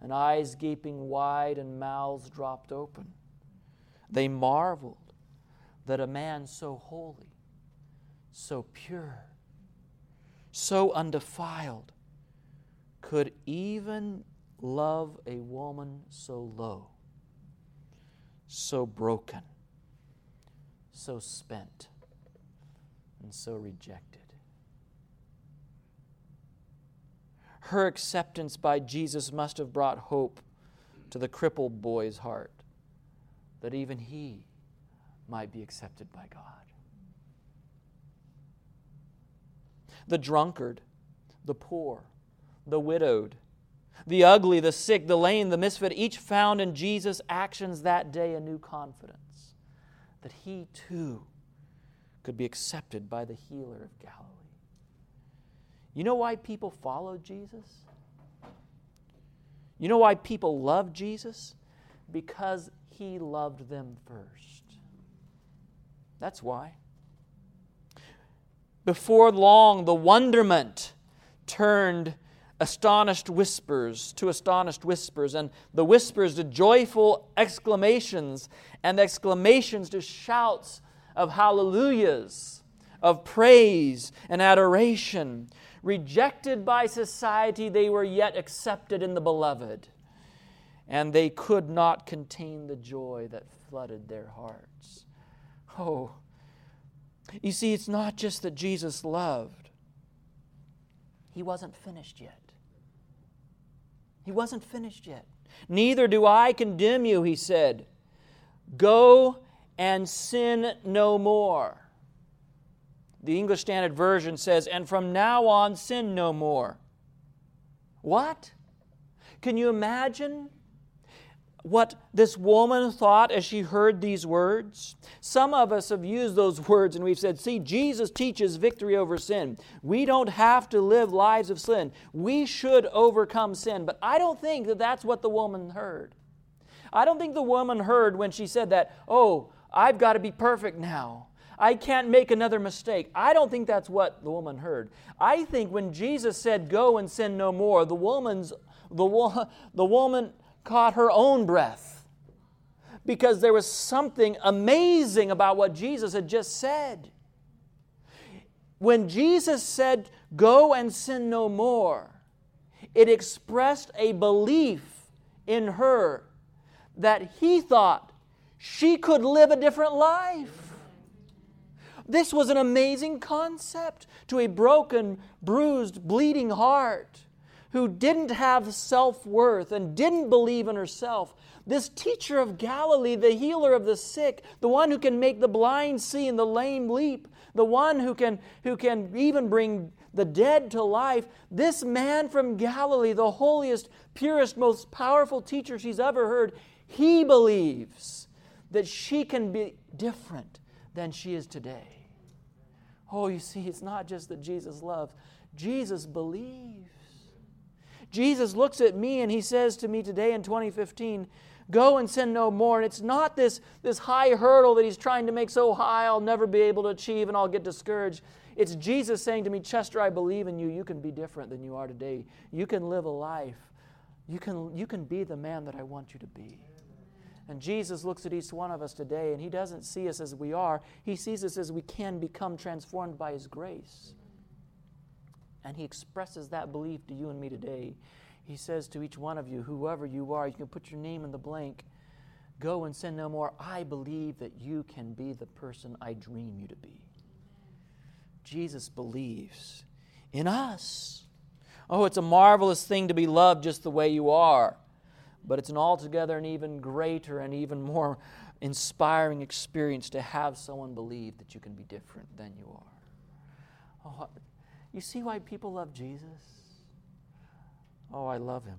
and eyes gaping wide and mouths dropped open, they marveled that a man so holy, so pure, so undefiled could even love a woman so low, so broken, so spent, and so rejected. Her acceptance by Jesus must have brought hope to the crippled boy's heart that even he might be accepted by God. The drunkard, the poor, the widowed, the ugly, the sick, the lame, the misfit, each found in Jesus' actions that day a new confidence that he too could be accepted by the healer of Galilee. You know why people followed Jesus? You know why people loved Jesus? Because he loved them first. That's why. Before long, the wonderment turned astonished whispers to astonished whispers, and the whispers to joyful exclamations, and the exclamations to shouts of hallelujahs, of praise and adoration. Rejected by society, they were yet accepted in the beloved, and they could not contain the joy that flooded their hearts. Oh, you see, it's not just that Jesus loved, He wasn't finished yet. He wasn't finished yet. Neither do I condemn you, he said. Go and sin no more. The English Standard Version says, and from now on, sin no more. What? Can you imagine what this woman thought as she heard these words? Some of us have used those words and we've said, see, Jesus teaches victory over sin. We don't have to live lives of sin. We should overcome sin. But I don't think that that's what the woman heard. I don't think the woman heard when she said that, oh, I've got to be perfect now. I can't make another mistake. I don't think that's what the woman heard. I think when Jesus said, Go and sin no more, the woman's the, the woman caught her own breath because there was something amazing about what Jesus had just said. When Jesus said, Go and sin no more, it expressed a belief in her that he thought she could live a different life. This was an amazing concept to a broken, bruised, bleeding heart who didn't have self worth and didn't believe in herself. This teacher of Galilee, the healer of the sick, the one who can make the blind see and the lame leap, the one who can, who can even bring the dead to life, this man from Galilee, the holiest, purest, most powerful teacher she's ever heard, he believes that she can be different than she is today. Oh, you see, it's not just that Jesus loves, Jesus believes. Jesus looks at me and he says to me today in 2015, Go and sin no more. And it's not this, this high hurdle that he's trying to make so high I'll never be able to achieve and I'll get discouraged. It's Jesus saying to me, Chester, I believe in you. You can be different than you are today. You can live a life. You can, you can be the man that I want you to be. And Jesus looks at each one of us today, and He doesn't see us as we are. He sees us as we can become transformed by His grace. And He expresses that belief to you and me today. He says to each one of you, whoever you are, you can put your name in the blank. Go and sin no more. I believe that you can be the person I dream you to be. Jesus believes in us. Oh, it's a marvelous thing to be loved just the way you are but it's an altogether an even greater and even more inspiring experience to have someone believe that you can be different than you are. Oh, you see why people love Jesus? Oh, I love him.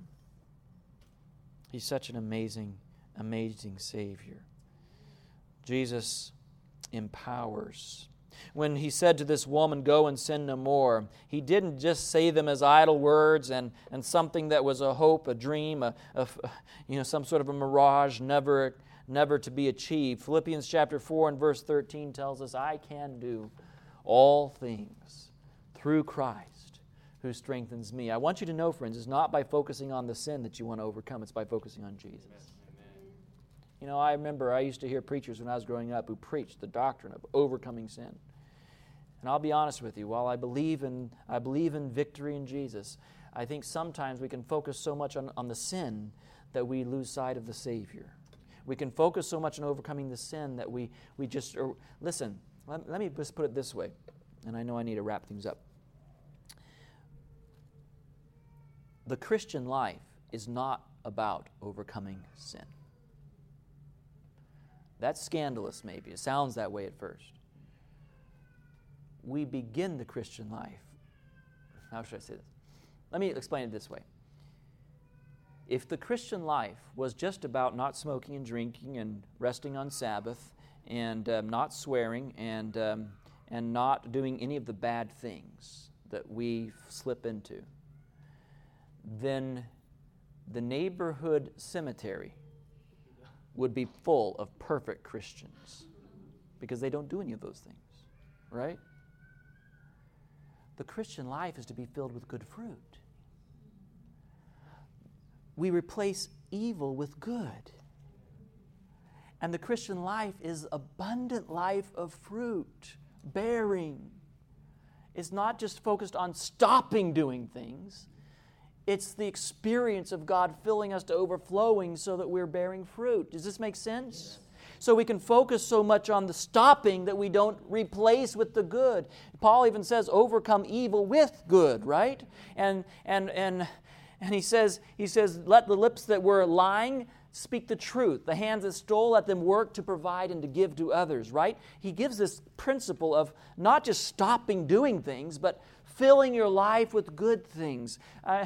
He's such an amazing, amazing Savior. Jesus empowers when he said to this woman, Go and sin no more, he didn't just say them as idle words and, and something that was a hope, a dream, a, a, you know, some sort of a mirage, never, never to be achieved. Philippians chapter 4 and verse 13 tells us, I can do all things through Christ who strengthens me. I want you to know, friends, it's not by focusing on the sin that you want to overcome, it's by focusing on Jesus. You know, I remember I used to hear preachers when I was growing up who preached the doctrine of overcoming sin. And I'll be honest with you, while I believe in, I believe in victory in Jesus, I think sometimes we can focus so much on, on the sin that we lose sight of the Savior. We can focus so much on overcoming the sin that we, we just, or, listen, let, let me just put it this way, and I know I need to wrap things up. The Christian life is not about overcoming sin. That's scandalous, maybe. It sounds that way at first. We begin the Christian life. How should I say this? Let me explain it this way. If the Christian life was just about not smoking and drinking and resting on Sabbath and um, not swearing and, um, and not doing any of the bad things that we slip into, then the neighborhood cemetery would be full of perfect Christians because they don't do any of those things, right? The Christian life is to be filled with good fruit. We replace evil with good. And the Christian life is abundant life of fruit, bearing. It's not just focused on stopping doing things. It's the experience of God filling us to overflowing so that we're bearing fruit. Does this make sense? So we can focus so much on the stopping that we don't replace with the good. Paul even says, overcome evil with good, right? And and and and he says, he says, let the lips that were lying speak the truth. The hands that stole, let them work to provide and to give to others, right? He gives this principle of not just stopping doing things, but filling your life with good things. Uh,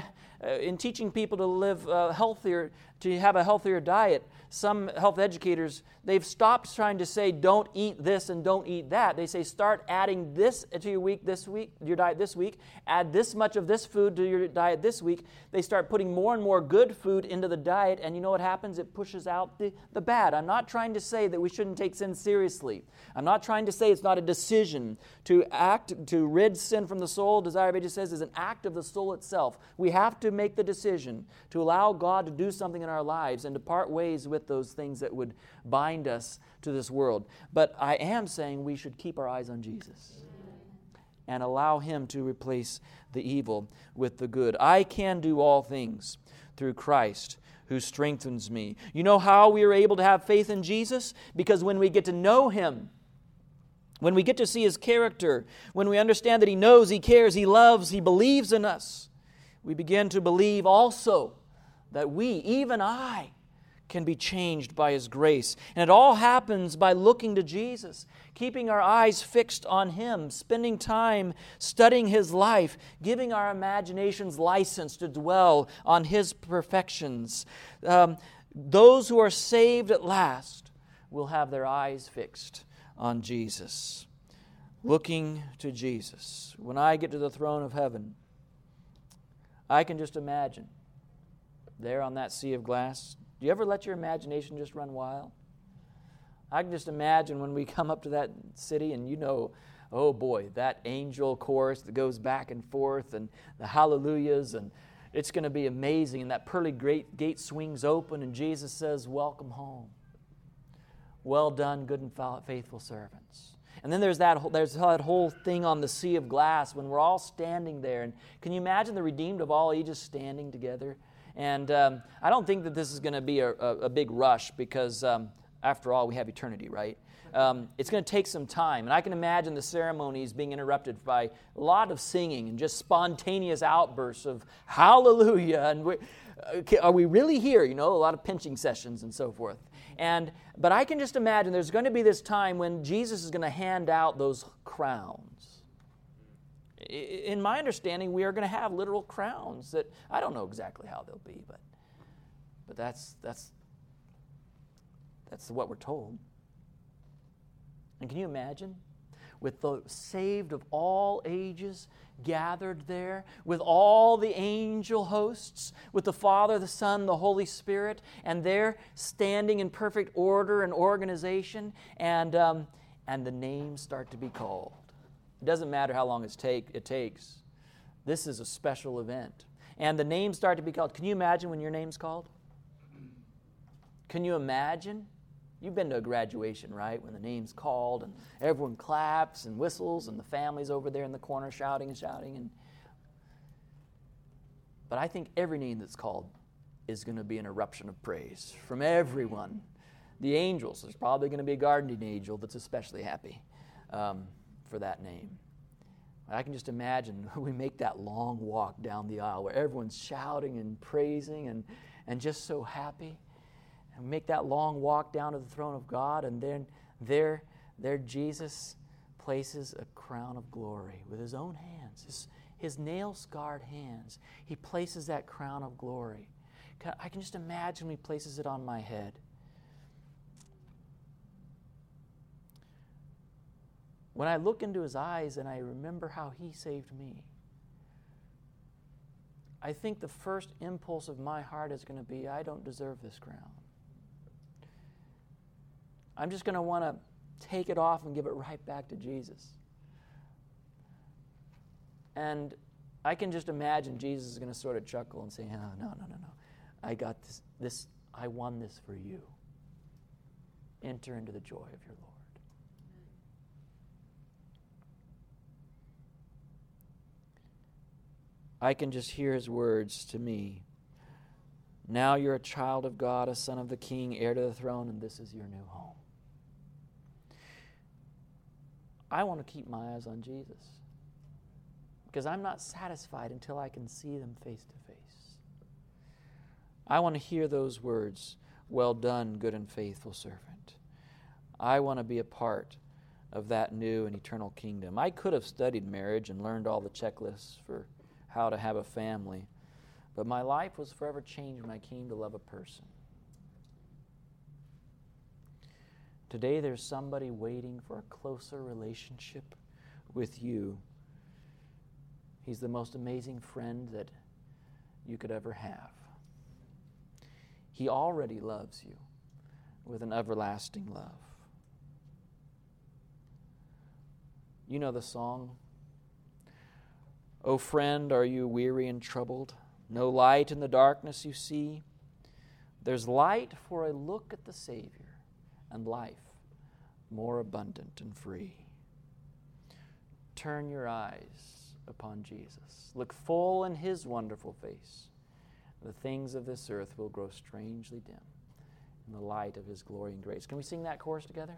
in teaching people to live uh, healthier, to have a healthier diet, some health educators, they've stopped trying to say, don't eat this and don't eat that. They say, start adding this to your week this week, your diet this week, add this much of this food to your diet this week. They start putting more and more good food into the diet, and you know what happens? It pushes out the, the bad. I'm not trying to say that we shouldn't take sin seriously. I'm not trying to say it's not a decision to act, to rid sin from the soul. Desire of Ages says is an act of the soul itself. We have to make the decision to allow God to do something in our lives and to part ways with those things that would bind us to this world. But I am saying we should keep our eyes on Jesus and allow Him to replace the evil with the good. I can do all things through Christ who strengthens me. You know how we are able to have faith in Jesus? Because when we get to know Him, when we get to see His character, when we understand that He knows, He cares, He loves, He believes in us, we begin to believe also that we, even I, can be changed by His grace. And it all happens by looking to Jesus, keeping our eyes fixed on Him, spending time studying His life, giving our imaginations license to dwell on His perfections. Um, those who are saved at last will have their eyes fixed on Jesus. Looking to Jesus. When I get to the throne of heaven, I can just imagine there on that sea of glass. Do you ever let your imagination just run wild? I can just imagine when we come up to that city and you know, oh boy, that angel chorus that goes back and forth and the hallelujahs and it's going to be amazing. And that pearly great gate swings open and Jesus says, Welcome home. Well done, good and faithful servants. And then there's that, there's that whole thing on the sea of glass when we're all standing there. And can you imagine the redeemed of all ages standing together? And um, I don't think that this is going to be a, a, a, big rush because, um, after all, we have eternity, right? Um, it's going to take some time. And I can imagine the ceremonies being interrupted by a lot of singing and just spontaneous outbursts of hallelujah. And uh, are we really here? You know, a lot of pinching sessions and so forth. And, but I can just imagine there's going to be this time when Jesus is going to hand out those crowns. In my understanding, we are going to have literal crowns that I don't know exactly how they'll be, but, but that's, that's, that's what we're told. And can you imagine? With the saved of all ages gathered there with all the angel hosts, with the Father, the Son, the Holy Spirit, and they're standing in perfect order and organization, and, um, and the names start to be called. It doesn't matter how long take, it takes. This is a special event. And the names start to be called. Can you imagine when your name's called? Can you imagine? You've been to a graduation, right? When the name's called and everyone claps and whistles and the family's over there in the corner shouting and shouting. And... But I think every name that's called is going to be an eruption of praise from everyone. The angels, there's probably going to be a guardian angel that's especially happy um, for that name. I can just imagine we make that long walk down the aisle where everyone's shouting and praising and, and just so happy and make that long walk down to the throne of God, and then there, there Jesus places a crown of glory with his own hands, his, his nail scarred hands. He places that crown of glory. I can just imagine he places it on my head. When I look into his eyes and I remember how he saved me, I think the first impulse of my heart is going to be I don't deserve this crown. I'm just going to want to take it off and give it right back to Jesus. And I can just imagine Jesus is going to sort of chuckle and say, oh, no, no, no, no. I got this, this, I won this for you. Enter into the joy of your Lord. I can just hear his words to me. Now you're a child of God, a son of the king, heir to the throne, and this is your new home. I want to keep my eyes on Jesus because I'm not satisfied until I can see them face to face. I want to hear those words, Well done, good and faithful servant. I want to be a part of that new and eternal kingdom. I could have studied marriage and learned all the checklists for how to have a family. But my life was forever changed when I came to love a person. Today, there's somebody waiting for a closer relationship with you. He's the most amazing friend that you could ever have. He already loves you with an everlasting love. You know the song, O friend, are you weary and troubled? No light in the darkness you see? There's light for a look at the Savior and life more abundant and free. Turn your eyes upon Jesus. Look full in His wonderful face. The things of this earth will grow strangely dim in the light of His glory and grace. Can we sing that chorus together?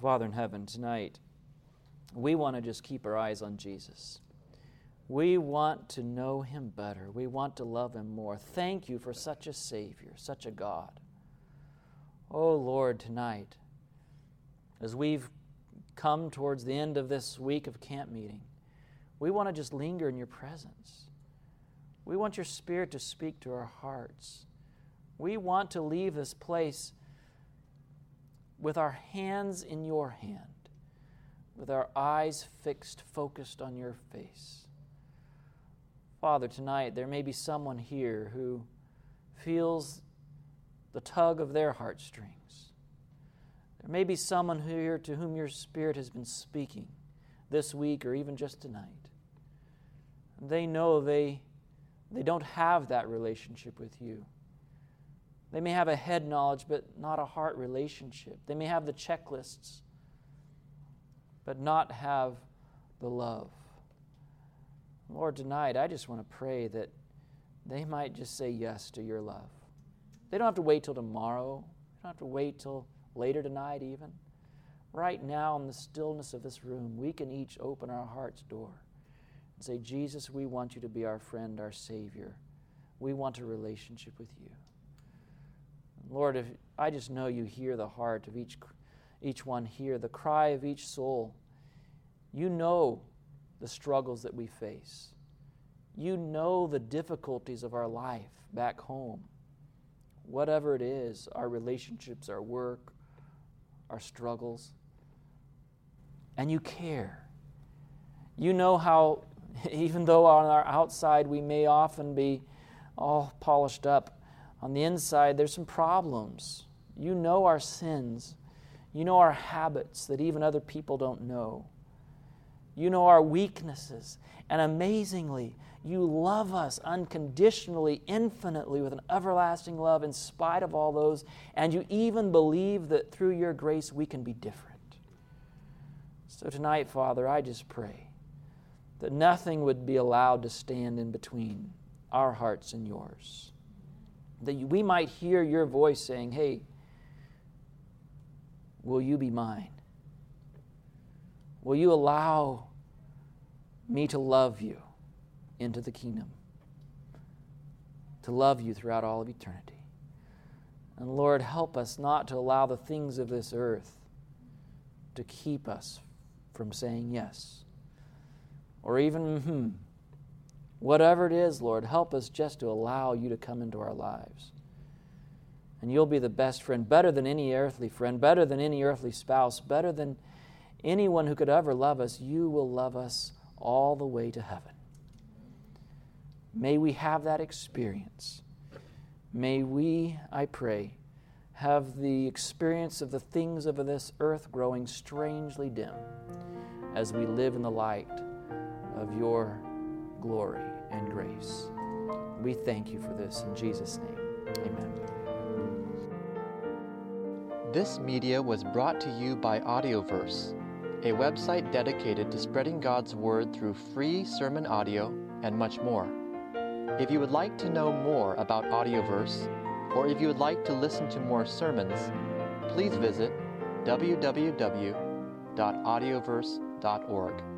Father in heaven, tonight, we want to just keep our eyes on Jesus. We want to know him better. We want to love him more. Thank you for such a Savior, such a God. Oh Lord, tonight, as we've come towards the end of this week of camp meeting, we want to just linger in your presence. We want your Spirit to speak to our hearts. We want to leave this place with our hands in your hand, with our eyes fixed, focused on your face. Father, tonight there may be someone here who feels the tug of their heartstrings. There may be someone here to whom your Spirit has been speaking this week or even just tonight. They know they, they don't have that relationship with you. They may have a head knowledge, but not a heart relationship. They may have the checklists, but not have the love. Lord, tonight I just want to pray that they might just say yes to your love. They don't have to wait till tomorrow, they don't have to wait till later tonight, even. Right now, in the stillness of this room, we can each open our heart's door and say, Jesus, we want you to be our friend, our Savior. We want a relationship with you. Lord, if, I just know you hear the heart of each, each one here, the cry of each soul. You know the struggles that we face. You know the difficulties of our life back home. Whatever it is, our relationships, our work, our struggles. And you care. You know how, even though on our outside we may often be all polished up, on the inside, there's some problems. You know our sins. You know our habits that even other people don't know. You know our weaknesses. And amazingly, you love us unconditionally, infinitely, with an everlasting love in spite of all those. And you even believe that through your grace we can be different. So tonight, Father, I just pray that nothing would be allowed to stand in between our hearts and yours that we might hear your voice saying, Hey, will you be mine? Will you allow me to love you into the kingdom? to love you throughout all of eternity. And Lord, help us not to allow the things of this earth to keep us from saying yes. Or even, hmm, whatever it is, Lord, help us just to allow you to come into our lives. And you'll be the best friend, better than any earthly friend, better than any earthly spouse, better than anyone who could ever love us. You will love us all the way to heaven. May we have that experience. May we, I pray, have the experience of the things of this earth growing strangely dim as we live in the light of your glory and grace. We thank you for this in Jesus' name. Amen. This media was brought to you by Audioverse, a website dedicated to spreading God's Word through free sermon audio and much more. If you would like to know more about Audioverse, or if you would like to listen to more sermons, please visit www.audioverse.org.